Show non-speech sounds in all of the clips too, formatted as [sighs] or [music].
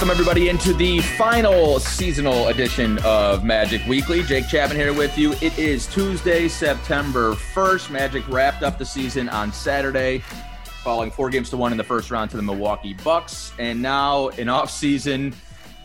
welcome everybody into the final seasonal edition of Magic Weekly. Jake Chapman here with you. It is Tuesday, September 1st. Magic wrapped up the season on Saturday, falling four games to one in the first round to the Milwaukee Bucks. And now an off-season,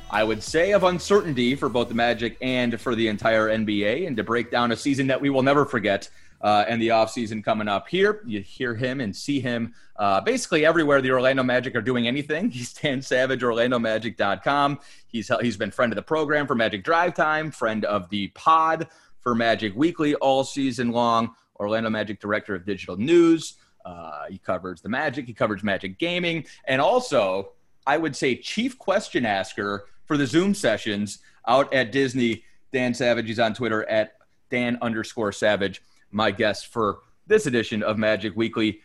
I would say, of uncertainty for both the Magic and for the entire NBA. And to break down a season that we will never forget – uh, and the offseason coming up here. You hear him and see him uh, basically everywhere the Orlando Magic are doing anything. [laughs] He's Dan Savage, OrlandoMagic.com. He's, he's been friend of the program for Magic Drive Time, friend of the pod for Magic Weekly all season long, Orlando Magic Director of Digital News. Uh, he covers the Magic, he covers Magic Gaming, and also, I would say, chief question asker for the Zoom sessions out at Disney. Dan Savage, is on Twitter at Dan underscore Savage my guest for this edition of Magic Weekly.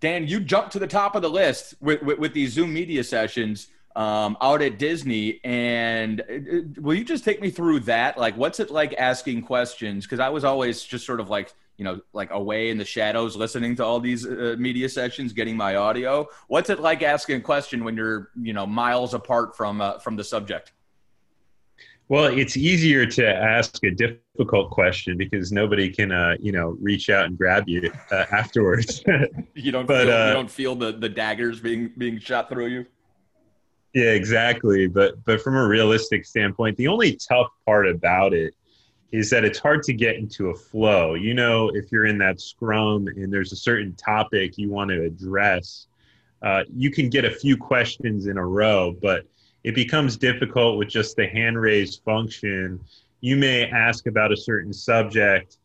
Dan, you jumped to the top of the list with, with, with these Zoom media sessions um, out at Disney. And uh, will you just take me through that? Like, what's it like asking questions? Because I was always just sort of like, you know, like away in the shadows listening to all these uh, media sessions, getting my audio. What's it like asking a question when you're, you know, miles apart from uh, from the subject? Well, it's easier to ask a difficult question because nobody can, uh, you know, reach out and grab you uh, afterwards. [laughs] you don't, [laughs] but, feel, uh, you don't feel the, the daggers being being shot through you. Yeah, exactly. But but from a realistic standpoint, the only tough part about it is that it's hard to get into a flow. You know, if you're in that scrum and there's a certain topic you want to address, uh, you can get a few questions in a row, but it becomes difficult with just the hand raise function. You may ask about a certain subject,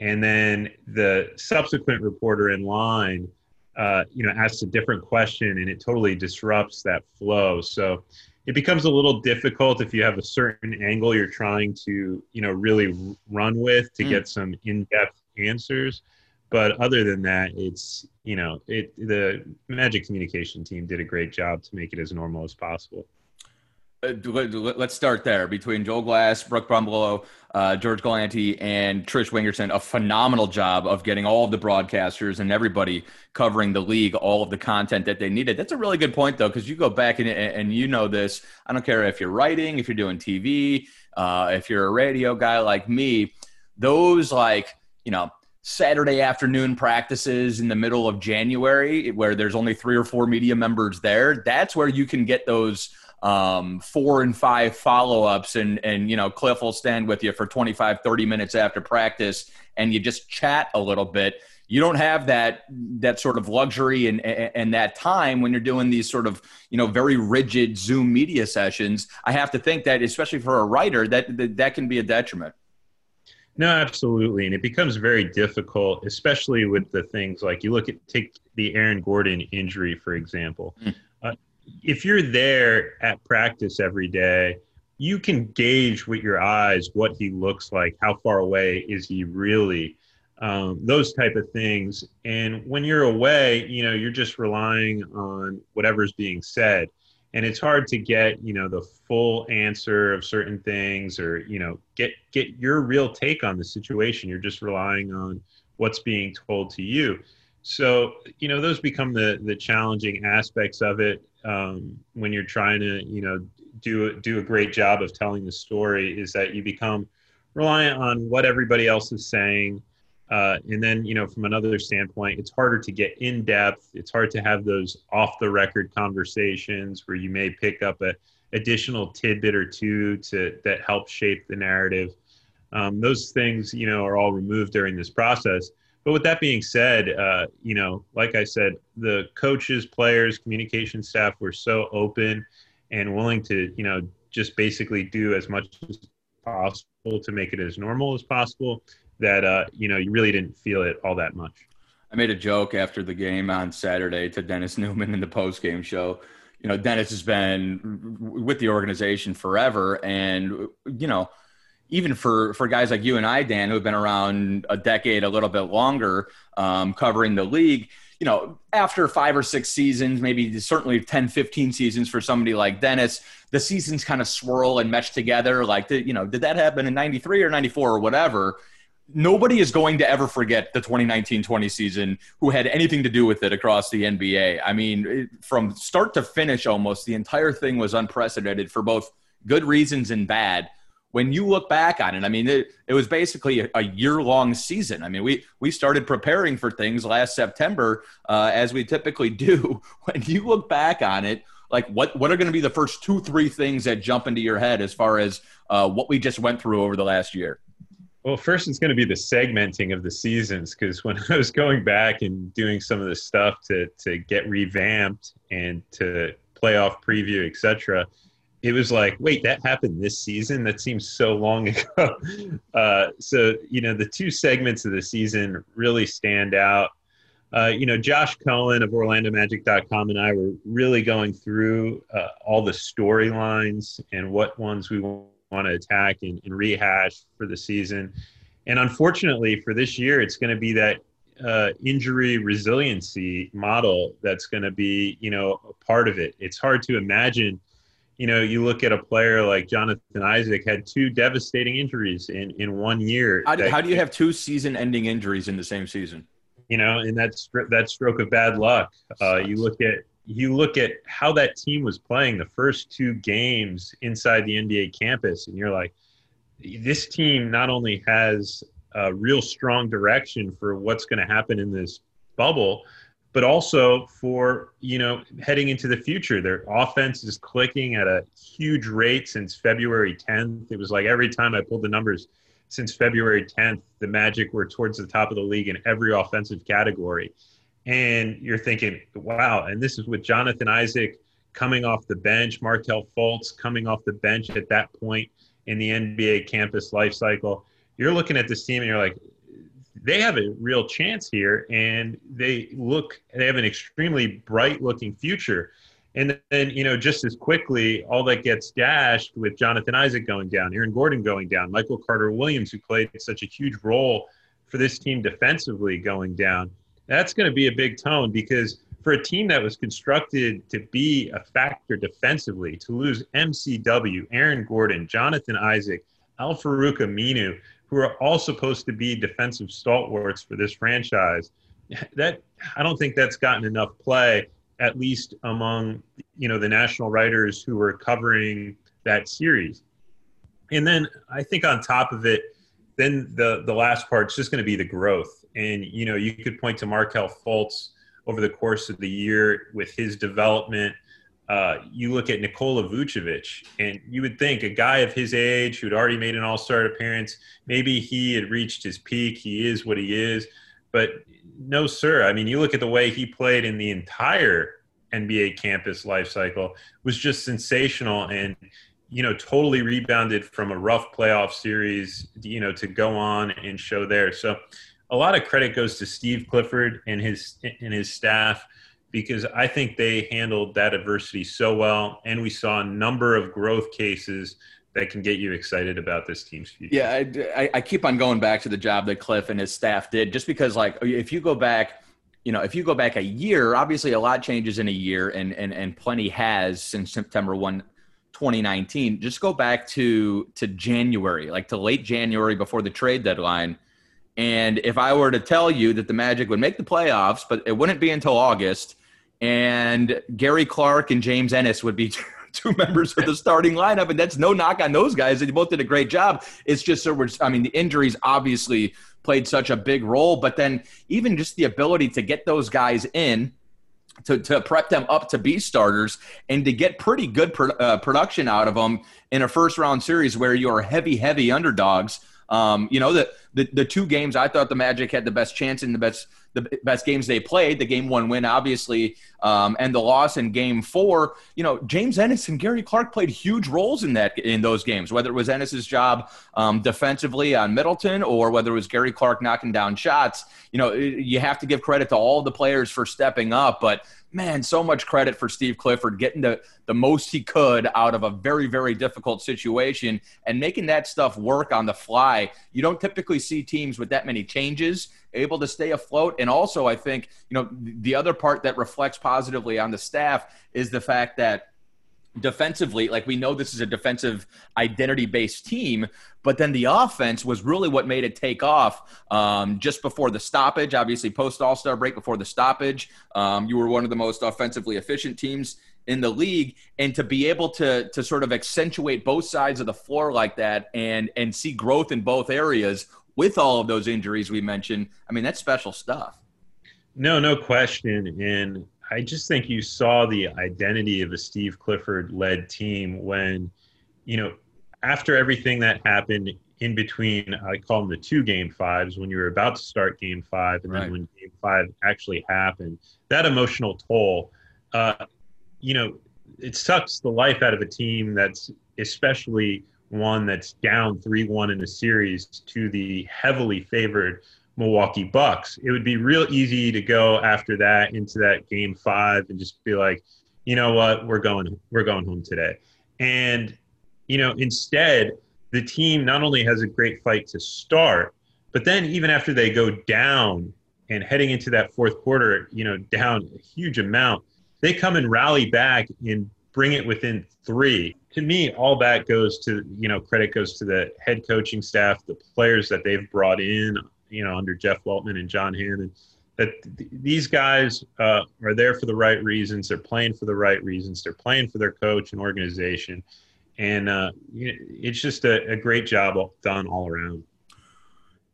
and then the subsequent reporter in line, uh, you know, asks a different question, and it totally disrupts that flow. So it becomes a little difficult if you have a certain angle you're trying to, you know, really run with to mm. get some in-depth answers. But other than that, it's you know, it the Magic Communication team did a great job to make it as normal as possible. Uh, let's start there. Between Joel Glass, Brooke Brumbelow, uh, George Galante, and Trish Wingerson, a phenomenal job of getting all of the broadcasters and everybody covering the league, all of the content that they needed. That's a really good point, though, because you go back and, and you know this. I don't care if you're writing, if you're doing TV, uh, if you're a radio guy like me, those like, you know, Saturday afternoon practices in the middle of January where there's only three or four media members there, that's where you can get those – um, four and five follow ups, and and you know Cliff will stand with you for 25, 30 minutes after practice, and you just chat a little bit. You don't have that that sort of luxury and and that time when you're doing these sort of you know very rigid Zoom media sessions. I have to think that especially for a writer that that, that can be a detriment. No, absolutely, and it becomes very difficult, especially with the things like you look at take the Aaron Gordon injury for example. Mm if you're there at practice every day, you can gauge with your eyes what he looks like, how far away is he really, um, those type of things. And when you're away, you know, you're just relying on whatever's being said. And it's hard to get, you know, the full answer of certain things or, you know, get get your real take on the situation. You're just relying on what's being told to you. So, you know, those become the the challenging aspects of it um, when you're trying to you know do do a great job of telling the story is that you become reliant on what everybody else is saying. Uh, and then you know from another standpoint it's harder to get in depth. It's hard to have those off the record conversations where you may pick up a additional tidbit or two to that help shape the narrative. Um, those things you know are all removed during this process but with that being said, uh, you know, like I said, the coaches, players, communication staff were so open and willing to, you know, just basically do as much as possible to make it as normal as possible that, uh, you know, you really didn't feel it all that much. I made a joke after the game on Saturday to Dennis Newman in the post game show. You know, Dennis has been with the organization forever. And, you know, even for for guys like you and I, Dan, who have been around a decade, a little bit longer, um, covering the league, you know, after five or six seasons, maybe certainly 10, 15 seasons for somebody like Dennis, the seasons kind of swirl and mesh together. Like, the, you know, did that happen in 93 or 94 or whatever? nobody is going to ever forget the 2019-20 season who had anything to do with it across the NBA. I mean, from start to finish almost the entire thing was unprecedented for both good reasons and bad. When you look back on it, I mean, it, it was basically a, a year-long season. I mean, we we started preparing for things last September, uh, as we typically do. [laughs] When you look back on it, like what what are going to be the first two, three things that jump into your head as far as uh, what we just went through over the last year? Well, first it's going to be the segmenting of the seasons because when [laughs] I was going back and doing some of the stuff to to get revamped and to playoff preview, etc., it was like, wait, that happened this season? That seems so long [laughs] ago. Uh, so you know, the two segments of the season really stand out. Uh, you know, Josh Cohen of OrlandoMagic.com and I were really going through uh, all the storylines and what ones we want to attack and, and, rehash for the season. And unfortunately, for this year, it's going to be that uh, injury resiliency model that's going to be, you know, a part of it. It's hard to imagine. You know, you look at a player like Jonathan Isaac had two devastating injuries in, in one year. How do, how do you have two season-ending injuries in the same season? You know, and that's that stroke of bad luck. Uh, you look at you look at how that team was playing the first two games inside the NBA campus, and you're like, this team not only has a real strong direction for what's going to happen in this bubble, but also for you know heading into the future. Their offense is clicking at a huge rate since February 10th. It was like every time I pulled the numbers since February 10th, the Magic were towards the top of the league in every offensive category and you're thinking, wow, and this is with Jonathan Isaac coming off the bench, Markelle Fultz coming off the bench at that point in the NBA campus life cycle. You're looking at this team and you're like, they have a real chance here, and they look, they have an extremely bright looking future. And then, you know, just as quickly, all that gets dashed with Jonathan Isaac going down, Aaron Gordon going down, Michael Carter Williams, who played such a huge role for this team defensively, going down that's going to be a big tone because for a team that was constructed to be a factor defensively, to lose MCW, Aaron Gordon, Jonathan Isaac, Al Farouq Aminu, who are all supposed to be defensive stalwarts for this franchise, that I don't think that's gotten enough play, at least among you know the national writers who were covering that series. And then I think on top of it, then the the last is just going to be the growth and you know, you could point to Markelle Fultz over the course of the year with his development. Uh, you look at Nikola Vucevic, and you would think a guy of his age who'd already made an All Star appearance, maybe he had reached his peak. He is what he is, but no, sir. I mean, you look at the way he played in the entire NBA campus life cycle was just sensational, and you know, totally rebounded from a rough playoff series, you know, to go on and show there. So a lot of credit goes to Steve Clifford and his and his staff because I think they handled that adversity so well, and we saw a number of growth cases that can get you excited about this team's future. Yeah, I, I keep on going back to the job that Cliff and his staff did, just because like if you go back you know, if you go back a year, obviously a lot changes in a year, and and and plenty has since September one, 2019. Just go back to to January, like to late January before the trade deadline. And if I were to tell you that the Magic would make the playoffs, but it wouldn't be until August, and Gary Clark and James Ennis would be [laughs] two members of the starting lineup, and that's no knock on those guys. They both did a great job. It's just so we're, I mean, the injuries obviously played such a big role, but then even just the ability to get those guys in. To, to prep them up to be starters and to get pretty good pro, uh, production out of them in a first round series where you're heavy, heavy underdogs um, you know, the, the the two games I thought the Magic had the best chance in the best the best games they played. The game one win, obviously, um, and the loss in game four. You know, James Ennis and Gary Clark played huge roles in that in those games. Whether it was Ennis's job um, defensively on Middleton or whether it was Gary Clark knocking down shots. You know, you have to give credit to all the players for stepping up, but man, so much credit for Steve Clifford getting the, the most he could out of a very, very difficult situation and making that stuff work on the fly. You don't typically see teams with that many changes able to stay afloat. And also, I think, you know, the other part that reflects positively on the staff is the fact that defensively, like we know this is a defensive identity based team, but then the offense was really what made it take off um, just before the stoppage. Obviously, post All Star break, before the stoppage, um, you were one of the most offensively efficient teams in the league, and to be able to to sort of accentuate both sides of the floor like that and and see growth in both areas with all of those injuries we mentioned, I mean that's special stuff. No, no question, and I just think you saw the identity of a Steve Clifford led team when, you know, after everything that happened in between, I call them the two game fives, when you were about to start game five, and right. then when game five actually happened, that emotional toll, uh, you know, it sucks the life out of a team that's especially one that's down 3 1 in a series to the heavily favored Milwaukee Bucks. It would be real easy to go after that into that game five and just be like, you know what, we're going, we're going home today. And, you know, instead, the team not only has a great fight to start, but then even after they go down and heading into that fourth quarter, you know, down a huge amount, they come and rally back and bring it within three. To me, all that goes to, you know, credit goes to the head coaching staff, the players that they've brought in you know under Jeff Weltman and John Hammond that th- these guys uh, are there for the right reasons. They're playing for the right reasons. They're playing for their coach and organization, and uh, it's just a, a great job done all around.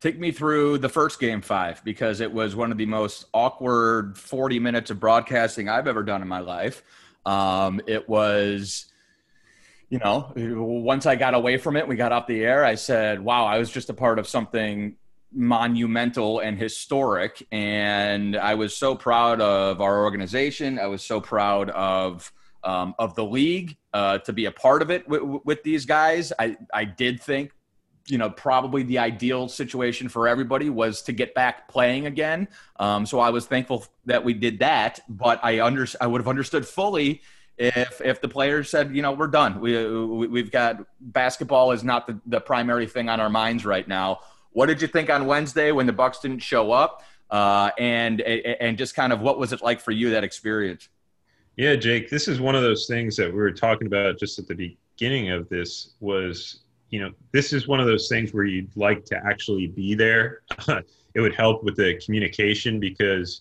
Take me through the first game five because it was one of the most awkward 40 minutes of broadcasting I've ever done in my life. Um, it was, you know, once I got away from it, we got off the air. I said, wow, I was just a part of something monumental and historic. And I was so proud of our organization. I was so proud of um, of the league uh, to be a part of it with, with these guys. I I did think. You know, probably the ideal situation for everybody was to get back playing again. Um, so I was thankful that we did that. But I under I would have understood fully if if the players said, you know, we're done. We, we have got basketball is not the, the primary thing on our minds right now. What did you think on Wednesday when the Bucks didn't show up? Uh, and and just kind of what was it like for you that experience? Yeah, Jake, this is one of those things that we were talking about just at the beginning of this was, you know, this is one of those things where you'd like to actually be there. [laughs] it would help with the communication because,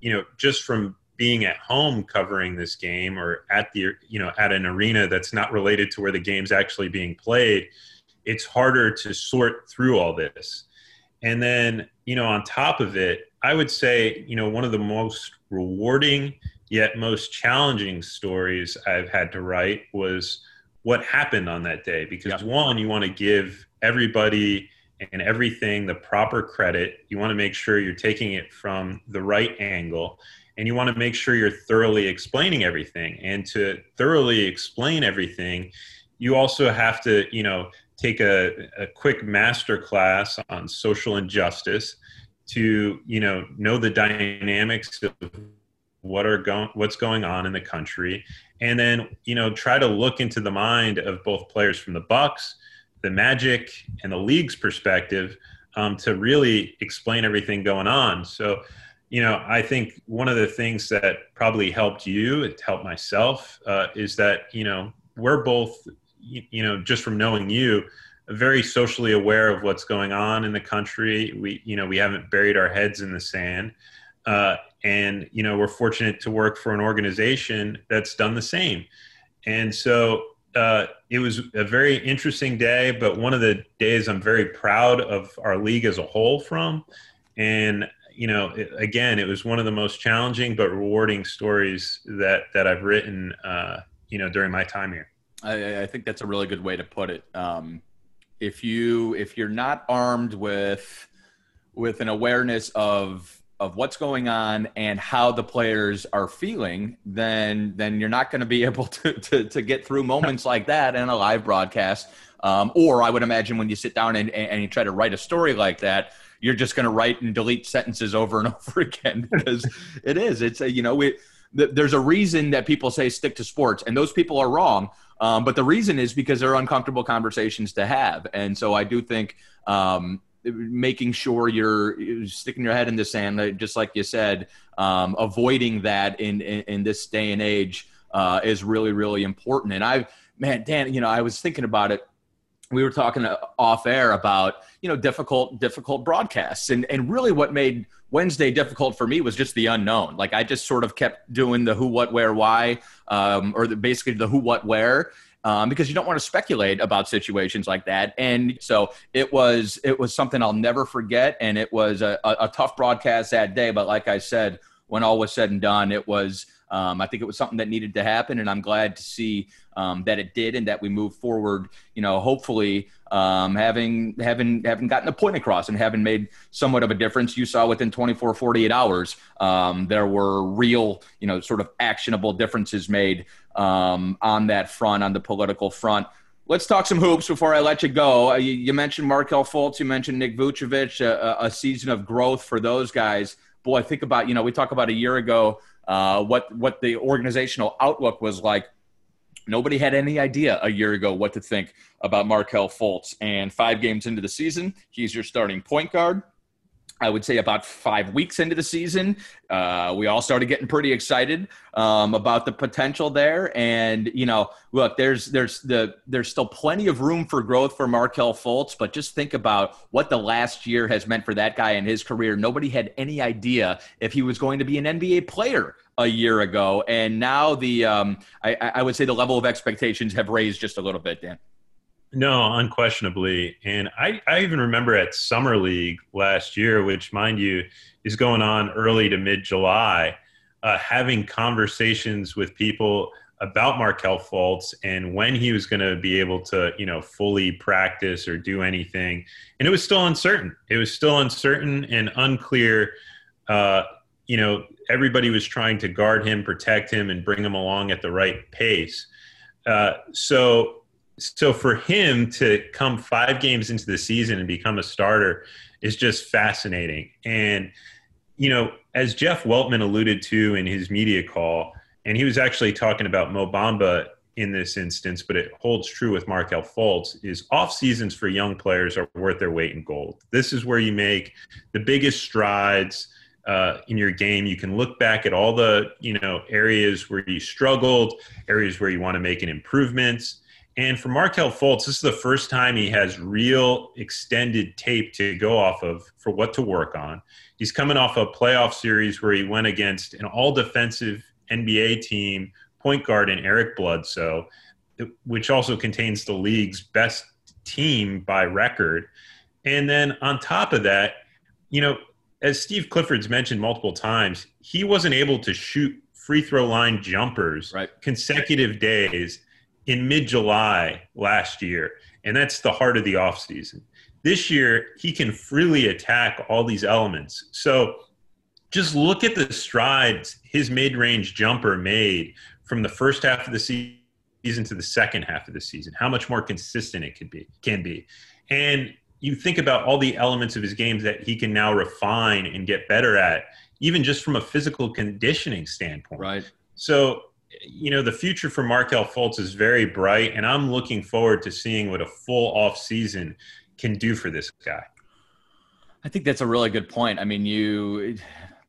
you know, just from being at home covering this game or at the, you know, at an arena that's not related to where the game's actually being played, it's harder to sort through all this. And then, you know, on top of it, I would say, you know, one of the most rewarding yet most challenging stories I've had to write was what happened on that day. Because yeah. one, you want to give everybody and everything the proper credit. You want to make sure you're taking it from the right angle. And you want to make sure you're thoroughly explaining everything. And to thoroughly explain everything, you also have to, you know, take a, a quick master class on social injustice to you know know the dynamics of what are going what's going on in the country and then you know try to look into the mind of both players from the bucks the magic and the league's perspective um, to really explain everything going on so you know i think one of the things that probably helped you it helped myself uh, is that you know we're both you, you know, just from knowing you, very socially aware of what's going on in the country. We, you know, we haven't buried our heads in the sand. Uh, and, you know, we're fortunate to work for an organization that's done the same. And so uh, it was a very interesting day, but one of the days I'm very proud of our league as a whole from. And, you know, it, again, it was one of the most challenging but rewarding stories that, that I've written, uh, you know, during my time here. I, I, think that's a really good way to put it. Um, if you if you're not armed with with an awareness of of what's going on and how the players are feeling, then then you're not going to be [laughs] able to, to, to get through moments like that in a live broadcast. Um, or I would imagine when you sit down and, and you try to write a story like that, you're just going to write and delete sentences over and [laughs] over again because it is. It's a, you know we there's a reason that people say stick to sports, and those people are wrong. Um, but the reason is because they're uncomfortable conversations to have, and so I do think um, making sure you're sticking your head in the sand, just like you said, um, avoiding that in, in, in this day and age. uh, is really, really important. And I've, man, Dan, you know, I was thinking about it. We were talking uh, off air about you know difficult, difficult broadcasts, and and really what made Wednesday difficult for me was just the unknown. Like I just sort of kept doing the who, what, where, why, um, or the, basically the who, what, where. Um, because you don't want to speculate about situations like that. And so it was it was something I'll never forget, and it was a, a, a tough broadcast that day. But like I said, when all was said and done, it was um, I think it was something that needed to happen, and I'm glad to see um, that it did and that we move forward. You know, hopefully um, having having having gotten a point across and having made somewhat of a difference. You saw within 24, 48 hours um, there were real, you know, sort of actionable differences made um, on that front, on the political front. Let's talk some hoops before I let you go. Uh, you, you, mentioned Markelle Fultz. You mentioned Nick Vucevic. A, a season of growth for those guys. Boy, think about you know we talk about a year ago uh, what what the organizational outlook was like. Nobody had any idea a year ago what to think about Markelle Fultz. And five games into the season, he's your starting point guard. I would say about five weeks into the season, uh, we all started getting pretty excited um, about the potential there. And you know, look, there's there's the there's still plenty of room for growth for Markelle Fultz, but just think about what the last year has meant for that guy in his career. Nobody had any idea if he was going to be an NBA player a year ago, and now the um, I, I would say the level of expectations have raised just a little bit, Dan. No, unquestionably. And I, I even remember at Summer League last year, which, mind you, is going on early to mid July, uh, having conversations with people about Markelle Fultz and when he was going to be able to, you know, fully practice or do anything. And it was still uncertain. It was still uncertain and unclear. Uh, you know, everybody was trying to guard him, protect him, and bring him along at the right pace. Uh, so so for him to come five games into the season and become a starter is just fascinating. And, you know, as Jeff Weltman alluded to in his media call, and he was actually talking about Mo Bamba in this instance, but it holds true with Markelle Fultz, is off seasons for young players are worth their weight in gold. This is where you make the biggest strides uh, in your game. You can look back at all the, you know, areas where you struggled, areas where you want to make an improvements and for Markelle Fultz, this is the first time he has real extended tape to go off of for what to work on. He's coming off a playoff series where he went against an all defensive NBA team, point guard, in Eric Bledsoe, which also contains the league's best team by record. And then on top of that, you know, as Steve Clifford's mentioned multiple times, he wasn't able to shoot free throw line jumpers right. consecutive days in mid July last year, and that's the heart of the offseason. This year, he can freely attack all these elements. So just look at the strides his mid range jumper made from the first half of the season to the second half of the season, how much more consistent it could be, can be. And you think about all the elements of his games that he can now refine and get better at, even just from a physical conditioning standpoint. Right. So you know, the future for Markelle Fultz is very bright, and I'm looking forward to seeing what a full off season can do for this guy. I think that's a really good point. I mean, you,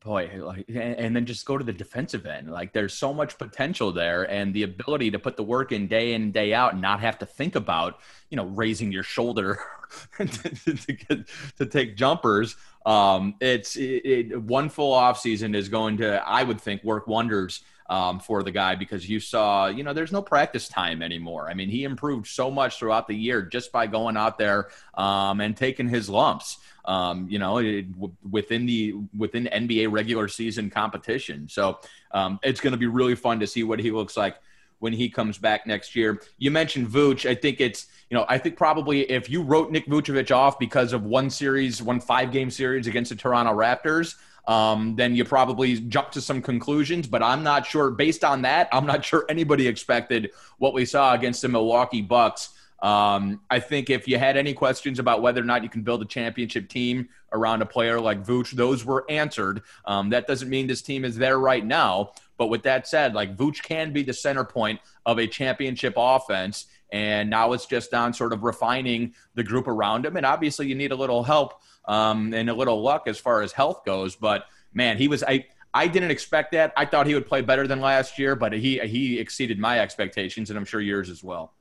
boy, like, and then just go to the defensive end. Like, there's so much potential there, and the ability to put the work in day in and day out, and not have to think about, you know, raising your shoulder [laughs] to, to, get, to take jumpers. Um, it's it, it, one full off season is going to, I would think, work wonders um, for the guy because you saw, you know, there's no practice time anymore. I mean, he improved so much throughout the year just by going out there um, and taking his lumps. Um, you know, it, within the within NBA regular season competition. So um, it's going to be really fun to see what he looks like when he comes back next year. You mentioned Vooch. I think it's, you know, I think probably if you wrote Nick Vucevic off because of one series, one five game series against the Toronto Raptors, um, then you probably jump to some conclusions. But I'm not sure, based on that, I'm not sure anybody expected what we saw against the Milwaukee Bucks. Um, I think if you had any questions about whether or not you can build a championship team around a player like Vooch, those were answered. Um, that doesn't mean this team is there right now. But with that said, like Vooch can be the center point of a championship offense. And now it's just on sort of refining the group around him. And obviously, you need a little help um, and a little luck as far as health goes. But man, he was I I didn't expect that. I thought he would play better than last year, but he he exceeded my expectations, and I'm sure yours as well.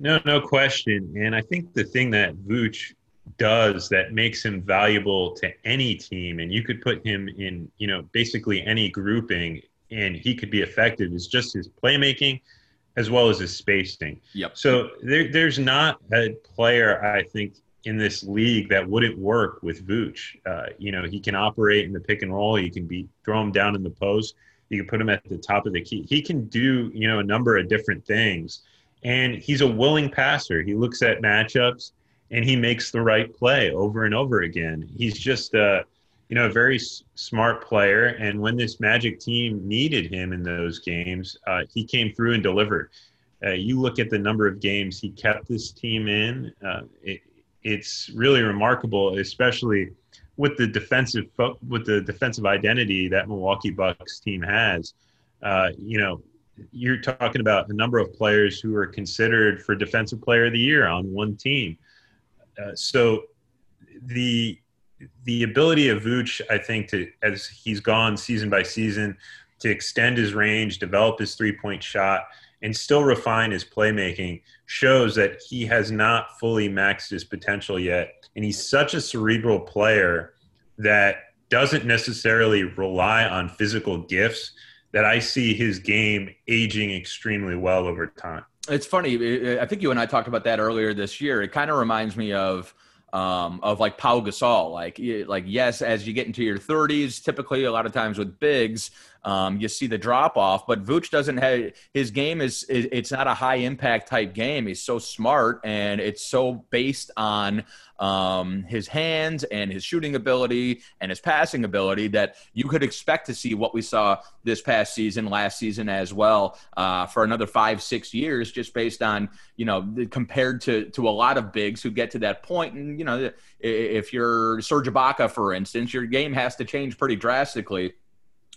No, no question. And I think the thing that Vooch does that makes him valuable to any team, and you could put him in, you know, basically any grouping, and he could be effective, is just his playmaking as well as his spacing. Yep. So there, there's not a player I think in this league that wouldn't work with Vooch. Uh, you know, he can operate in the pick and roll. He can be throw him down in the post. You can put him at the top of the key. He can do you know a number of different things, and he's a willing passer. He looks at matchups and he makes the right play over and over again. He's just a you know a very s- smart player, and when this Magic team needed him in those games, uh, he came through and delivered. Uh, you look at the number of games he kept this team in. Uh, it, it's really remarkable, especially with the defensive with the defensive identity that Milwaukee Bucks team has. Uh, you know, you're talking about a number of players who are considered for Defensive Player of the Year on one team. Uh, so the the ability of Vooch, I think, to as he's gone season by season, to extend his range, develop his three point shot, and still refine his playmaking shows that he has not fully maxed his potential yet. And he's such a cerebral player that doesn't necessarily rely on physical gifts that I see his game aging extremely well over time. It's funny. I think you and I talked about that earlier this year. It kind of reminds me of um, of like Pau Gasol. Like, like yes, as you get into your 30s, typically a lot of times with bigs, um, you see the drop off. But Vooch doesn't have his game is it's not a high impact type game. He's so smart and it's so based on um, his hands and his shooting ability and his passing ability that you could expect to see what we saw this past season, last season as well, uh, for another five, six years, just based on you know compared to to a lot of bigs who get to that point. And you know, if you're Serge Ibaka, for instance, your game has to change pretty drastically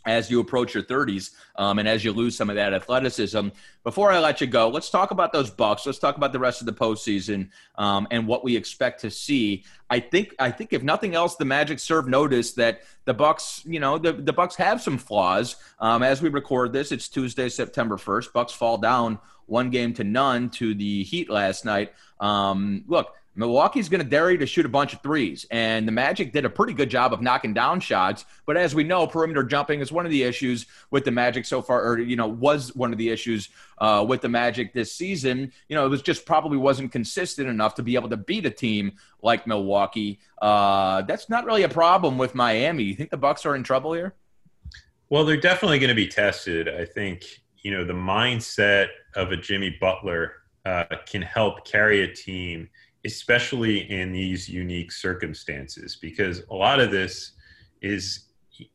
as you approach your 30s um, and as you lose some of that athleticism. Before I let you go, let's talk about those Bucks. Let's talk about the rest of the postseason um, and what we expect to see. I think I think if nothing else, the Magic serve notice that the Bucks, you know, the, the Bucks have some flaws. Um, as we record this, it's Tuesday, September 1st. Bucks fall down one game to none to the Heat last night. Um, look, Milwaukee's going to dare you to shoot a bunch of threes, and the Magic did a pretty good job of knocking down shots. But as we know, perimeter jumping is one of the issues with the Magic so far, or you know, was one of the issues uh, with the Magic this season. You know, it was just probably wasn't consistent enough to be able to beat a team like Milwaukee. Uh, that's not really a problem with Miami. You think the Bucks are in trouble here? Well, they're definitely going to be tested. I think you know the mindset of a Jimmy Butler uh, can help carry a team especially in these unique circumstances, because a lot of this is,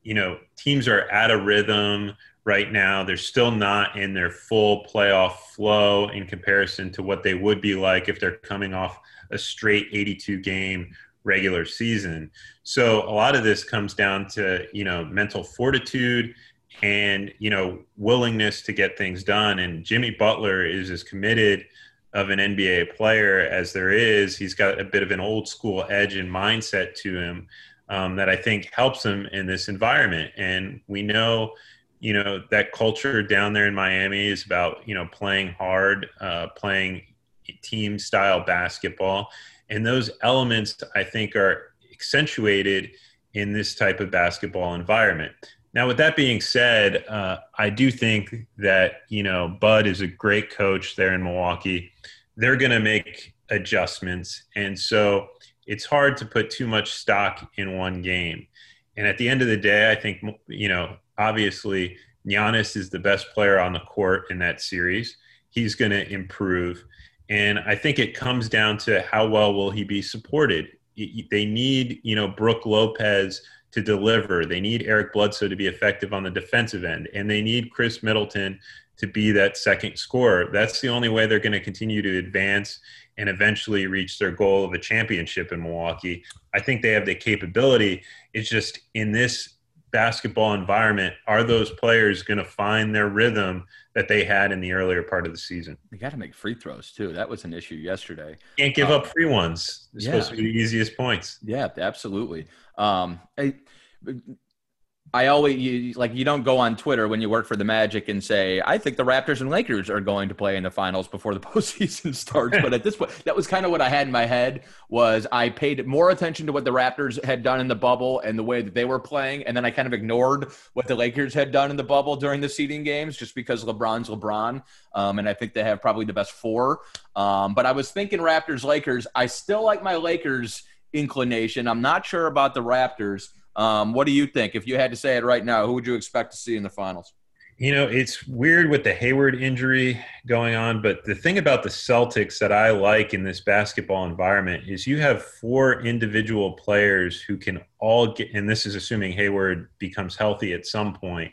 you know, teams are at a rhythm right now. They're still not in their full playoff flow in comparison to what they would be like if they're coming off a straight 82 game regular season. So a lot of this comes down to, you know, mental fortitude and, you know, willingness to get things done. And Jimmy Butler is as committed of an NBA player as there is. He's got a bit of an old school edge and mindset to him um, that I think helps him in this environment. And we know, you know, that culture down there in Miami is about, you know, playing hard, uh, playing team style basketball. And those elements, I think, are accentuated in this type of basketball environment. Now, with that being said, uh, I do think that you know Bud is a great coach there in Milwaukee. They're going to make adjustments, and so it's hard to put too much stock in one game. And at the end of the day, I think you know obviously Giannis is the best player on the court in that series. He's going to improve, and I think it comes down to how well will he be supported. They need you know Brook Lopez to deliver. They need Eric Bledsoe to be effective on the defensive end, and they need Khris Middleton to be that second scorer. That's the only way they're going to continue to advance and eventually reach their goal of a championship in Milwaukee. I think they have the capability. It's just in this basketball environment, are those players going to find their rhythm that they had in the earlier part of the season? They got to make free throws too. That was an issue yesterday. Can't give uh, up free ones. It's yeah. supposed to be the easiest points. Yeah, absolutely. Um, I, I always you, like you don't go on Twitter when you work for the Magic and say I think the Raptors and Lakers are going to play in the finals before the [laughs] postseason starts. but at this point, that was kind of what I had in my head was I paid more attention to what the Raptors had done in the bubble and the way that they were playing, and then I kind of ignored what the Lakers had done in the bubble during the seeding games just because LeBron's LeBron, um, and I think they have probably the best four. Um, but I was thinking Raptors Lakers. I still like my Lakers inclination. I'm not sure about the Raptors. Um, what do you think? If you had to say it right now, who would you expect to see in the finals? You know, it's weird with the Hayward injury going on, but the thing about the Celtics that I like in this basketball environment is you have four individual players who can all get, and this is assuming Hayward becomes healthy at some point,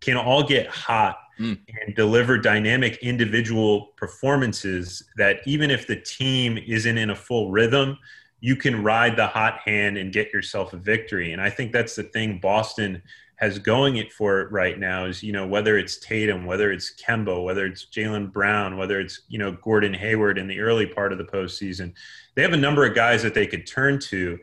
can all get hot mm. and deliver dynamic individual performances that even if the team isn't in a full rhythm, you can ride the hot hand and get yourself a victory. And I think that's the thing Boston has going it for it right now is, you know, whether it's Tatum, whether it's Kemba, whether it's Jaylen Brown, whether it's, you know, Gordon Hayward in the early part of the postseason, they have a number of guys that they could turn to.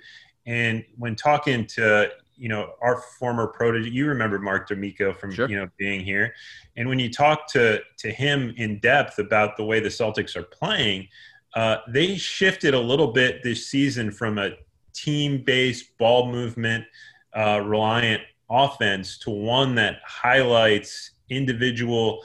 And when talking to, you know, our former protege, you remember Mark D'Amico from, sure. you know, being here. And when you talk to, to him in depth about the way the Celtics are playing, uh, they shifted a little bit this season from a team based ball movement uh, reliant offense to one that highlights individual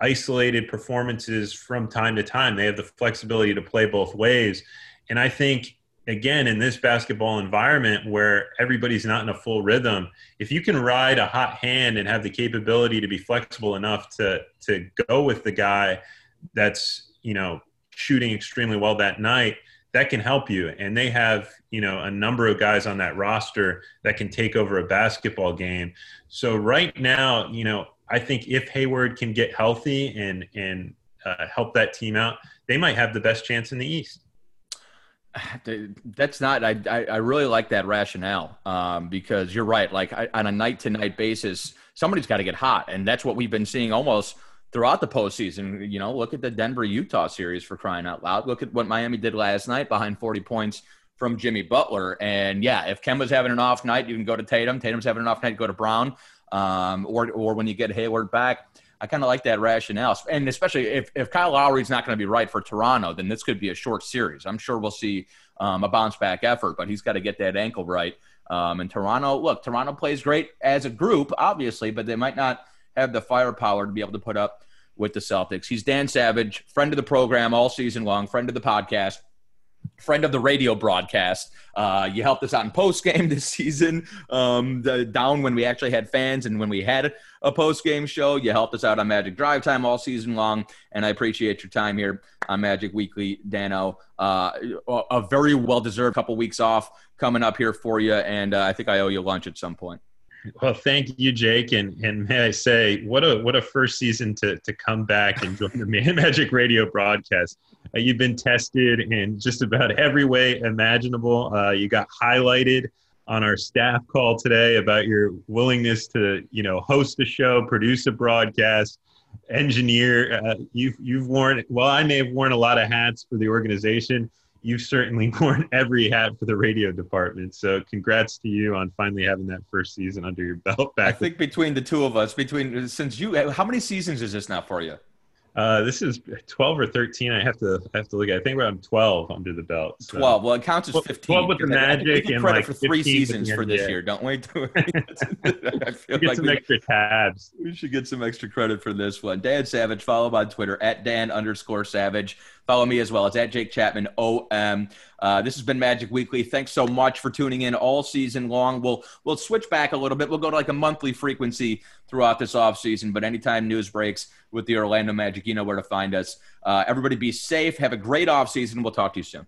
isolated performances from time to time. They have the flexibility to play both ways. And I think, again, in this basketball environment where everybody's not in a full rhythm, if you can ride a hot hand and have the capability to be flexible enough to, to go with the guy that's, you know, shooting extremely well that night, that can help you. And they have, you know, a number of guys on that roster that can take over a basketball game. So right now, you know, I think if Hayward can get healthy and and uh, help that team out, they might have the best chance in the East. [sighs] That's not. I I, really like that rationale um, because you're right. Like I, on a night to night basis, somebody's got to get hot, and that's what we've been seeing almost throughout the postseason. You know, look at the Denver Utah series for crying out loud. Look at what Miami did last night behind 40 points from Jimmy Butler. And yeah, if Kemba's having an off night, you can go to Tatum. Tatum's having an off night, go to Brown. Um, or or when you get Hayward back. I kind of like that rationale, and especially if, if Kyle Lowry's not going to be right for Toronto, then this could be a short series. I'm sure we'll see um, a bounce back effort, but he's got to get that ankle right. Um, and Toronto, look, Toronto plays great as a group, obviously, but they might not have the firepower to be able to put up with the Celtics. He's Dan Savage, friend of the program all season long, friend of the podcast, friend of the radio broadcast. Uh, you helped us out in post game [laughs] this season, um, the, down when we actually had fans and when we had a post game show. You helped us out on Magic Drive Time all season long, and I appreciate your time here on Magic Weekly, Dano. Uh, a very well deserved couple weeks off coming up here for you, and uh, I think I owe you lunch at some point. Well, thank you, Jake, and and may I say, what a what a first season to to come back and join the [laughs] Magic Radio broadcast. Uh, you've been tested in just about every way imaginable. Uh, you got highlighted on our staff call today about your willingness to you know host a show, produce a broadcast, engineer. Uh, you've you've worn well. I may have worn a lot of hats for the organization you've certainly [laughs] worn every hat for the radio department. So congrats to you on finally having that first season under your belt back. I think between the two of us, between since you, how many seasons is this now for you? Uh, this is 12 or 13. I have to I have to look at. I think we're on 12 under the belt. So. 12. Well, it counts as 15. 12 with the Magic and like for three seasons for this year, don't we? [laughs] I [laughs] feel get like some we, extra tabs. We should get some extra credit for this one. Dan Savage, follow him on Twitter at Dan underscore Savage. Follow me as well. It's at Jake Chapman OM. Uh, this has been Magic Weekly. Thanks so much for tuning in all season long. We'll we'll switch back a little bit. We'll go to like a monthly frequency throughout this off season. But anytime news breaks with the Orlando Magic, you know where to find us. Uh, everybody be safe. Have a great off season. We'll talk to you soon.